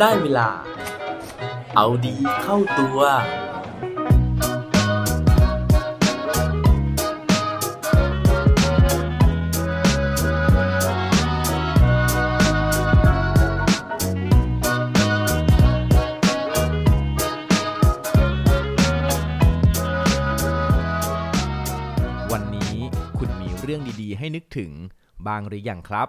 ได้เวลา เอาดีเข้าตัว วันนี้คุณมีเรื่องดีๆ ให้นึกถึงบ้างหรือยังครับ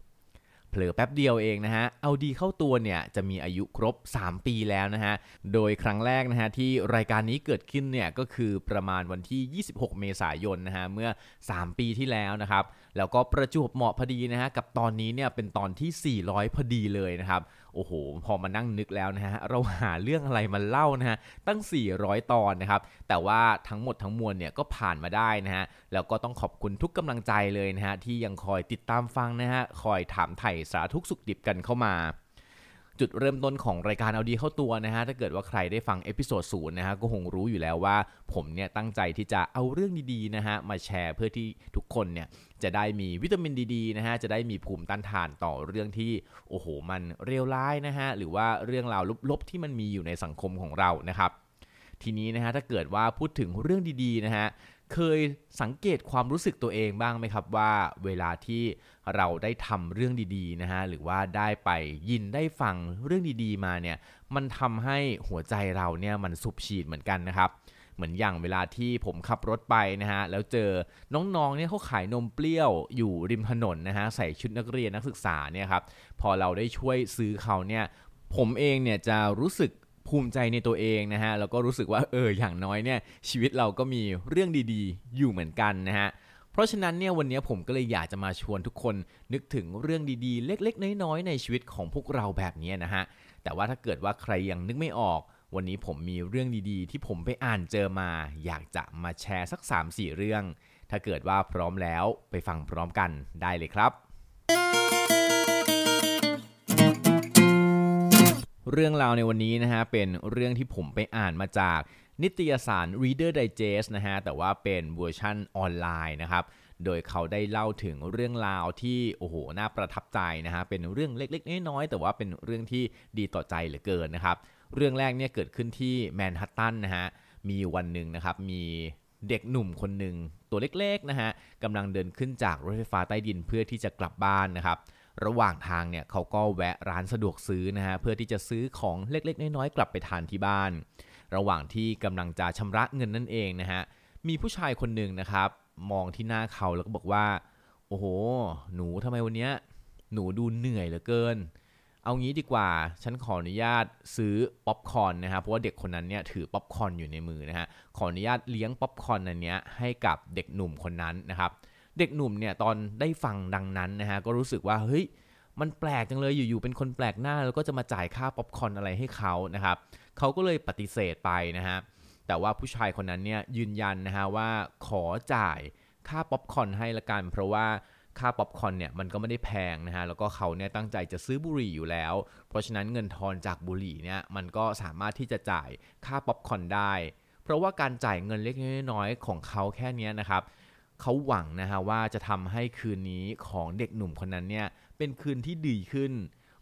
เผลอแป๊บเดียวเองนะฮะ เอาดีเข้าตัวเนี่ยจะมีอายุครบ 3 ปีแล้วนะฮะ โดยครั้งแรกนะฮะที่รายการนี้เกิดขึ้นเนี่ยก็คือประมาณวันที่ 26 เมษายนนะฮะเมื่อ 3 ปีที่แล้วนะครับ แล้วก็ประจวบเหมาะพอดีนะฮะกับตอนนี้เนี่ยเป็นตอนที่ 400 พอดีเลยนะครับ โอ้โห พอมานั่งนึกแล้วนะฮะ เราหาเรื่องอะไรมาเล่านะฮะ ตั้ง 400 ตอนนะครับ แต่ว่าทั้งหมดทั้งมวลเนี่ยก็ผ่านมาได้นะฮะ แล้วก็ต้องขอบคุณทุกกำลังใจเลยนะฮะ ที่ยังคอยติดตามฟังนะฮะ คอยถามไถ่สารทุกข์สุกดิบกันเข้ามา จุดเริ่มต้นของรายการเอาดีเข้าตัวนะฮะถ้าเกิดว่าใครได้ฟัง episode ศูนย์นะฮะก็คงรู้อยู่แล้วว่า ผมเนี่ยตั้งใจที่จะเอาเรื่องดีๆนะฮะมาแชร์เพื่อที่ทุกคนเนี่ยจะได้มีวิตามินดีๆนะฮะจะได้มีภูมิต้านทานต่อเรื่องที่โอ้โหมันเลวร้ายนะฮะหรือว่าเรื่องราวลบๆที่มันมีอยู่ในสังคมของเรานะครับทีนี้นะฮะถ้าเกิดว่าพูดถึงเรื่องดีๆนะฮะ เคยสังเกตความรู้สึกตัวเองบ้างไหมครับว่าเวลาที่เราได้ทำเรื่องดีๆนะฮะหรือว่าได้ไปยินได้ฟังเรื่องดีๆมาเนี่ยมันทำให้หัวใจเราเนี่ยมันสุบฉีดเหมือนกันนะครับเหมือนอย่างเวลาที่ผมขับรถไปนะฮะแล้วเจอน้องๆเนี่ยเขาขายนมเปรี้ยวอยู่ริมถนนนะฮะใส่ชุดนักเรียนนักศึกษาเนี่ยครับพอเราได้ช่วยซื้อเขาเนี่ยผมเองเนี่ยจะรู้สึก ภูมิใจในตัวเองนะฮะแล้วก็รู้สึกว่าเอออย่างน้อยเนี่ยชีวิตเราก็มีเรื่องดีๆ อยู่เหมือนกันนะฮะเพราะฉะนั้นเนี่ยวันนี้ผมก็เลยอยากจะมาชวนทุกคนนึกถึงเรื่องดีๆ เล็กๆ น้อยๆ ในชีวิตของพวกเราแบบนี้นะฮะแต่ว่าถ้าเกิดว่าใครยังนึกไม่ออก วันนี้ผมมีเรื่องดีๆ ที่ผมไปอ่านเจอมา อยากจะมาแชร์สัก 3-4 เรื่อง ถ้าเกิดว่าพร้อมแล้วไปฟังพร้อมกันได้เลยครับ เรื่องราวในวันนี้นะฮะเป็นเรื่องที่ผมไปอ่านมาจากนิตยสาร Reader Digest นะฮะแต่ว่าเป็นเวอร์ชั่นออนไลน์นะครับโดยเขาได้เล่าถึงเรื่องราวที่โอ้โหน่าประทับใจนะฮะเป็นเรื่องเล็กๆน้อยๆแต่ว่าเป็นเรื่องที่ดีต่อใจเหลือเกินนะครับเรื่องแรกเนี่ยเกิดขึ้นที่แมนฮัตตันนะฮะมีวันหนึ่งนะครับมีเด็กหนุ่มคนหนึ่งตัวเล็กๆนะฮะกำลังเดินขึ้นจากรถไฟฟ้าใต้ดินเพื่อที่จะกลับบ้านนะครับ ระหว่างทางเนี่ยเขาก็แวะร้านสะดวกซื้อนะฮะเพื่อที่จะซื้อของเล็กๆ น้อยๆกลับไปทานที่บ้าน ระหว่างที่กำลังจะชำระเงินนั่นเองนะฮะมีผู้ชายคนหนึ่งนะครับ มองที่หน้าเขาแล้วก็บอกว่า โอ้โห หนูทำไมวันเนี้ยหนูดูเหนื่อยเหลือเกิน เอางี้ดีกว่า ฉันขออนุญาตซื้อป๊อปคอร์นนะฮะ เพราะว่าเด็กคนนั้นเนี่ยถือป๊อปคอร์นอยู่ในมือนะฮะ ขออนุญาตเลี้ยงป๊อปคอร์นอันเนี้ยให้กับเด็กหนุ่มคนนั้นนะครับ เด็กหนุ่มเนี่ยตอนได้ฟังดังนั้นนะฮะก็รู้สึกว่าเฮ้ยมันแปลกจังเลยอยู่ๆเป็นคนแปลกหน้าแล้วก็จะมาจ่ายค่าป๊อปคอร์นอะไรให้เขานะครับเขาก็เลยปฏิเสธไปนะฮะแต่ว่าผู้ชายคนนั้นเนี่ยยืนยันนะฮะว่าขอจ่ายค่าป๊อปคอร์นให้ละกัน เพราะว่าค่าป๊อปคอร์นเนี่ยมันก็ไม่ได้แพงนะฮะแล้วก็เขาเนี่ยตั้งใจจะซื้อบุหรี่อยู่แล้ว เพราะฉะนั้นเงินทอนจากบุหรี่เนี่ยมันก็สามารถที่จะจ่ายค่าป๊อปคอร์นได้ เพราะว่าการจ่ายเงินเล็กน้อยของเขาแค่นี้นะครับ เขาหวังนะฮะว่าจะทำให้คืนนี้ของเด็กหนุ่มคนนั้นเนี่ยเป็นคืนที่ดีขึ้น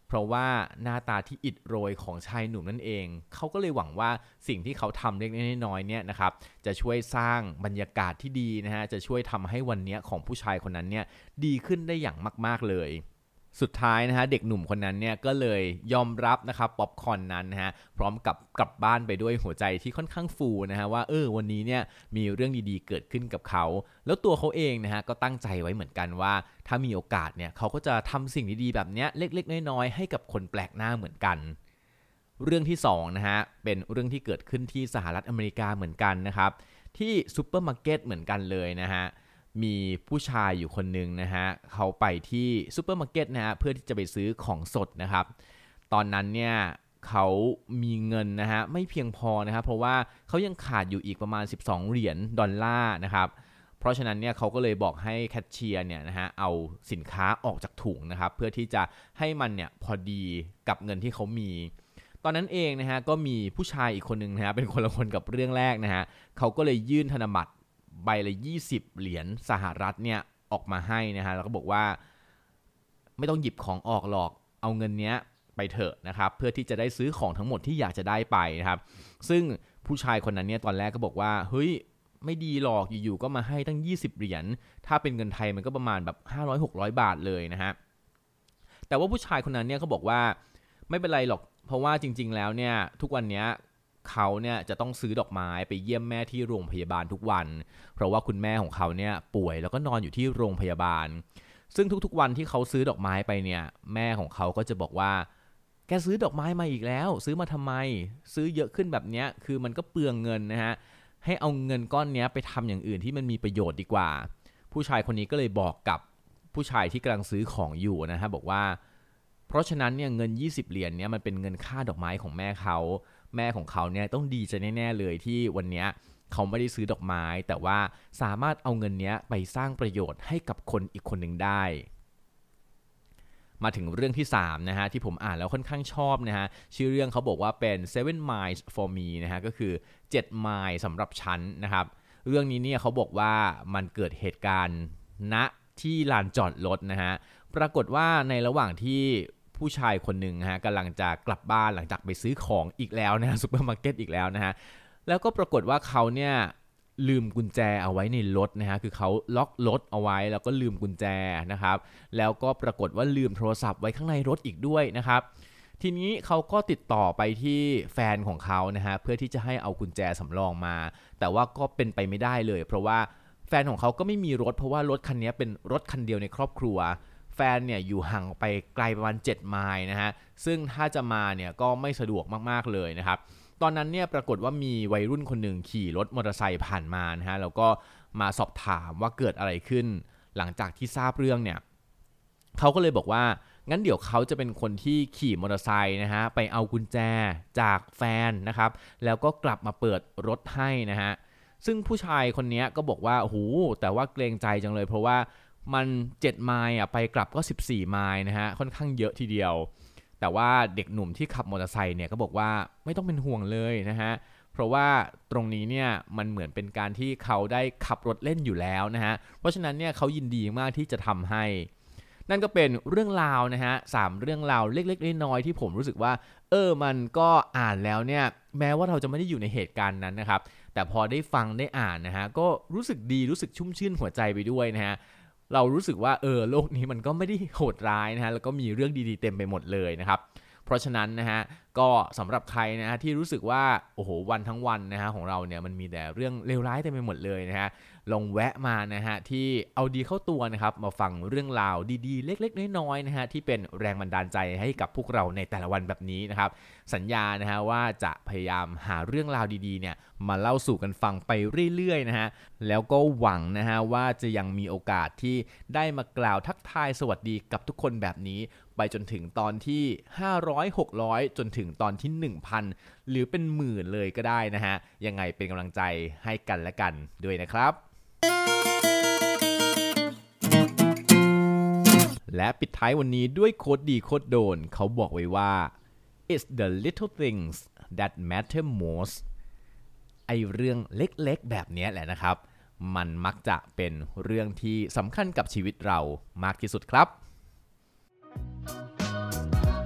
เพราะว่าหน้าตาที่อิดโรยของชายหนุ่มนั่นเอง เขาก็เลยหวังว่าสิ่งที่เขาทำเล็กน้อยๆเนี่ยนะครับจะช่วยสร้างบรรยากาศที่ดีนะฮะจะช่วยทำให้วันนี้ของผู้ชายคนนั้นเนี่ยดีขึ้นได้อย่างมาก ๆเลย สุดท้ายนะฮะเด็กหนุ่มคนนั้นเนี่ยก็เลยยอมรับนะครับป๊อปคอร์นนั้นนะฮะพร้อมกับกลับบ้านไปด้วยหัวใจที่ค่อนข้างฟูนะฮะว่าเออวันนี้เนี่ยมีเรื่องดีๆเกิดขึ้นกับเขา แล้วตัวเขาเองนะฮะก็ตั้งใจไว้เหมือนกันว่า ถ้ามีโอกาสเนี่ยเขาก็จะทำสิ่งดีๆแบบเนี้ยเล็ก ๆ น้อยๆให้กับคนแปลกหน้าเหมือนกัน เรื่องที่2นะฮะเป็นเรื่องที่เกิดขึ้นที่สหรัฐอเมริกาเหมือนกันนะครับที่ซูเปอร์มาร์เก็ตเหมือนกันเลยนะฮะ มีผู้ชายอยู่คนหนึ่งนะฮะเขาไปที่ซูเปอร์มาร์เก็ตนะฮะเพื่อที่จะไปซื้อของสดนะครับ ตอนนั้นเนี่ยเขามีเงินนะฮะไม่เพียงพอนะครับ เพราะว่าเขายังขาดอยู่อีกประมาณ 12 เหรียญดอลลาร์นะครับ เพราะฉะนั้นเนี่ยเขาก็เลยบอกให้แคชเชียร์เนี่ยนะฮะเอาสินค้าออกจากถุงนะครับ เพื่อที่จะให้มันเนี่ยพอดีกับเงินที่เขามี ตอนนั้นเองนะฮะก็มีผู้ชายอีกคนหนึ่งนะฮะเป็นคนละคนกับเรื่องแรกนะฮะเขาก็เลยยื่นธนบัตร ใบละ 20 เหรียญสหรัฐเนี่ยออกมาให้นะฮะแล้วก็บอกว่า ไม่ต้องหยิบของออกหรอกเอาเงินเนี้ยไปเถอะนะครับเพื่อที่จะได้ซื้อของทั้งหมดที่อยากจะได้ไปนะครับ ซึ่งผู้ชายคนนั้นเนี่ยตอนแรกก็บอกว่าเฮ้ยไม่ดีหรอกอยู่ๆก็มาให้ตั้ง 20 เหรียญถ้าเป็นเงินไทยมันก็ประมาณแบบ 500-600 บาทเลยนะฮะแต่ว่าผู้ชายคนนั้นเนี่ยเขาบอกว่าไม่เป็นไรหรอก เพราะว่าจริง ๆ แล้วเนี่ยทุกวันเนี้ย เขาเนี่ยจะต้องซื้อดอกไม้ไปเยี่ยมแม่ที่โรงพยาบาลทุกวัน เพราะว่าคุณแม่ของเขาเนี่ยป่วยแล้วก็นอนอยู่ที่โรงพยาบาล ซึ่งทุกๆวันที่เขาซื้อดอกไม้ไปเนี่ยแม่ของเขาก็จะบอกว่า แกซื้อดอกไม้มาอีกแล้ว ซื้อมาทำไม ซื้อเยอะขึ้นแบบเนี้ยคือมันก็เปลืองเงินนะฮะให้เอาเงินก้อนนี้ไปทำอย่างอื่นที่มันมีประโยชน์ดีกว่า ผู้ชายคนนี้ก็เลยบอกกับผู้ชายที่กำลังซื้อของอยู่นะฮะบอกว่า เพราะฉะนั้นเนี่ยเงิน 20 เหรียญเนี่ยมันเป็นเงินค่าดอกไม้ของแม่เขา แม่ของเขาเนี่ยต้องดีใจแน่ๆเลยที่วันเนี้ยเขาไม่ได้ซื้อดอกไม้ แต่ว่าสามารถเอาเงินนี้ไปสร้างประโยชน์ให้กับคนอีกคนหนึ่งได้ มาถึงเรื่องที่3นะฮะที่ผมอ่านแล้วค่อนข้างชอบนะฮะชื่อเรื่องเขาบอกว่าเป็น seven miles for me นะฮะก็คือ 7 ไมล์สำหรับฉันนะครับ เรื่องนี้เนี่ยเขาบอกว่ามันเกิดเหตุการณ์ณที่ลานจอดรถนะฮะปรากฏว่าในระหว่างที่ ผู้ชายคนหนึ่งฮะกำลังจะกลับบ้านหลังจากไปซื้อของอีกแล้วนะฮะซูเปอร์มาร์เก็ตอีกแล้วนะฮะแล้วก็ปรากฏว่าเขาเนี่ยลืมกุญแจเอาไว้ในรถนะฮะ คือเขาล็อกรถเอาไว้แล้วก็ลืมกุญแจนะครับ แล้วก็ปรากฏว่าลืมโทรศัพท์ไว้ข้างในรถอีกด้วยนะครับ ทีนี้เขาก็ติดต่อไปที่แฟนของเขานะฮะ เพื่อที่จะให้เอากุญแจสำรองมา แต่ว่าก็เป็นไปไม่ได้เลย เพราะว่าแฟนของเขาก็ไม่มีรถ เพราะว่ารถคันนี้เป็นรถคันเดียวในครอบครัว ฟนเนี่ยอยู่ห่างไปไกลประมาณ 7 ไมล์นะฮะ ซึ่งถ้าจะมาเนี่ยก็ไม่สะดวกมากๆเลยนะครับ ตอนนั้นเนี่ยปรากฏว่ามีวัยรุ่นคนหนึ่งขี่รถมอเตอร์ไซค์ผ่านมานะฮะ แล้วก็มาสอบถามว่าเกิดอะไรขึ้น หลังจากที่ทราบเรื่องเนี่ยเขาก็เลยบอกว่างั้นเดี๋ยวเขาจะเป็นคนที่ขี่มอเตอร์ไซค์นะฮะไปเอากุญแจจากแฟนนะครับ แล้วก็กลับมาเปิดรถให้นะฮะซึ่งผู้ชายคนนี้ก็บอกว่าโอ้โหแต่ว่าเกรงใจจังเลยเพราะว่า มัน 7 ไมล์อะไปกลับก็ 14 ไมล์นะฮะค่อนข้างเยอะทีเดียว แต่ว่าเด็กหนุ่มที่ขับมอเตอร์ไซค์เนี่ยก็บอกว่าไม่ต้องเป็นห่วงเลยนะฮะเพราะว่าตรงนี้เนี่ยมันเหมือนเป็นการที่เขาได้ขับรถเล่นอยู่แล้วนะฮะเพราะฉะนั้นเนี่ยเขายินดีมากที่จะทำให้ นั่นก็เป็นเรื่องราวนะฮะสามเรื่องราวเล็กๆน้อยๆที่ผมรู้สึกว่า เออมันก็อ่านแล้วเนี่ยแม้ว่าเราจะไม่ได้อยู่ในเหตุการณ์นั้นนะครับแต่พอได้ฟังได้อ่านนะฮะก็รู้สึกดีรู้สึกชุ่มชื่นหัวใจไปด้วยนะฮะ เรารู้สึกว่าเออโลกนี้มันก็ไม่ได้โหดร้ายนะฮะแล้วก็มีเรื่องดีๆเต็มไปหมดเลยนะครับ เพราะฉะนั้นนะฮะก็สำหรับใครนะฮะที่รู้สึกว่าโอ้โหวันทั้งวันนะฮะของเราเนี่ยมันมีแต่เรื่องเลวร้ายเต็มไปหมดเลยนะฮะลองแวะมานะฮะที่เอาดีเข้าตัวนะครับมาฟังเรื่องราวดีๆ เล็กๆ น้อยๆนะฮะที่เป็นแรงบันดาลใจให้กับพวกเราในแต่ละวันแบบนี้นะครับสัญญานะฮะว่าจะพยายามหาเรื่องราวดีๆเนี่ยมาเล่าสู่กันฟังไปเรื่อยๆนะฮะแล้วก็หวังนะฮะว่าจะยังมีโอกาสที่ได้มากล่าวทักทายสวัสดีกับทุกคนแบบนี้ ไปจนถึงตอนที่ 500 600 จนถึงึงตอนที่ 1,000 หรือเป็นหมื่นเลยก็ได้นะฮะ ยังไงเป็นกำลังใจให้กันและกันด้วยนะครับและปิดท้ายวันนี้ด้วยโคดดีโคดโดน เขาบอกไว้ว่า it's the little things that matter most ไอเรื่องเล็กๆ แบบนี้แหละนะครับ มันมักจะเป็นเรื่องที่สำคัญกับชีวิตเรามากที่สุดครับ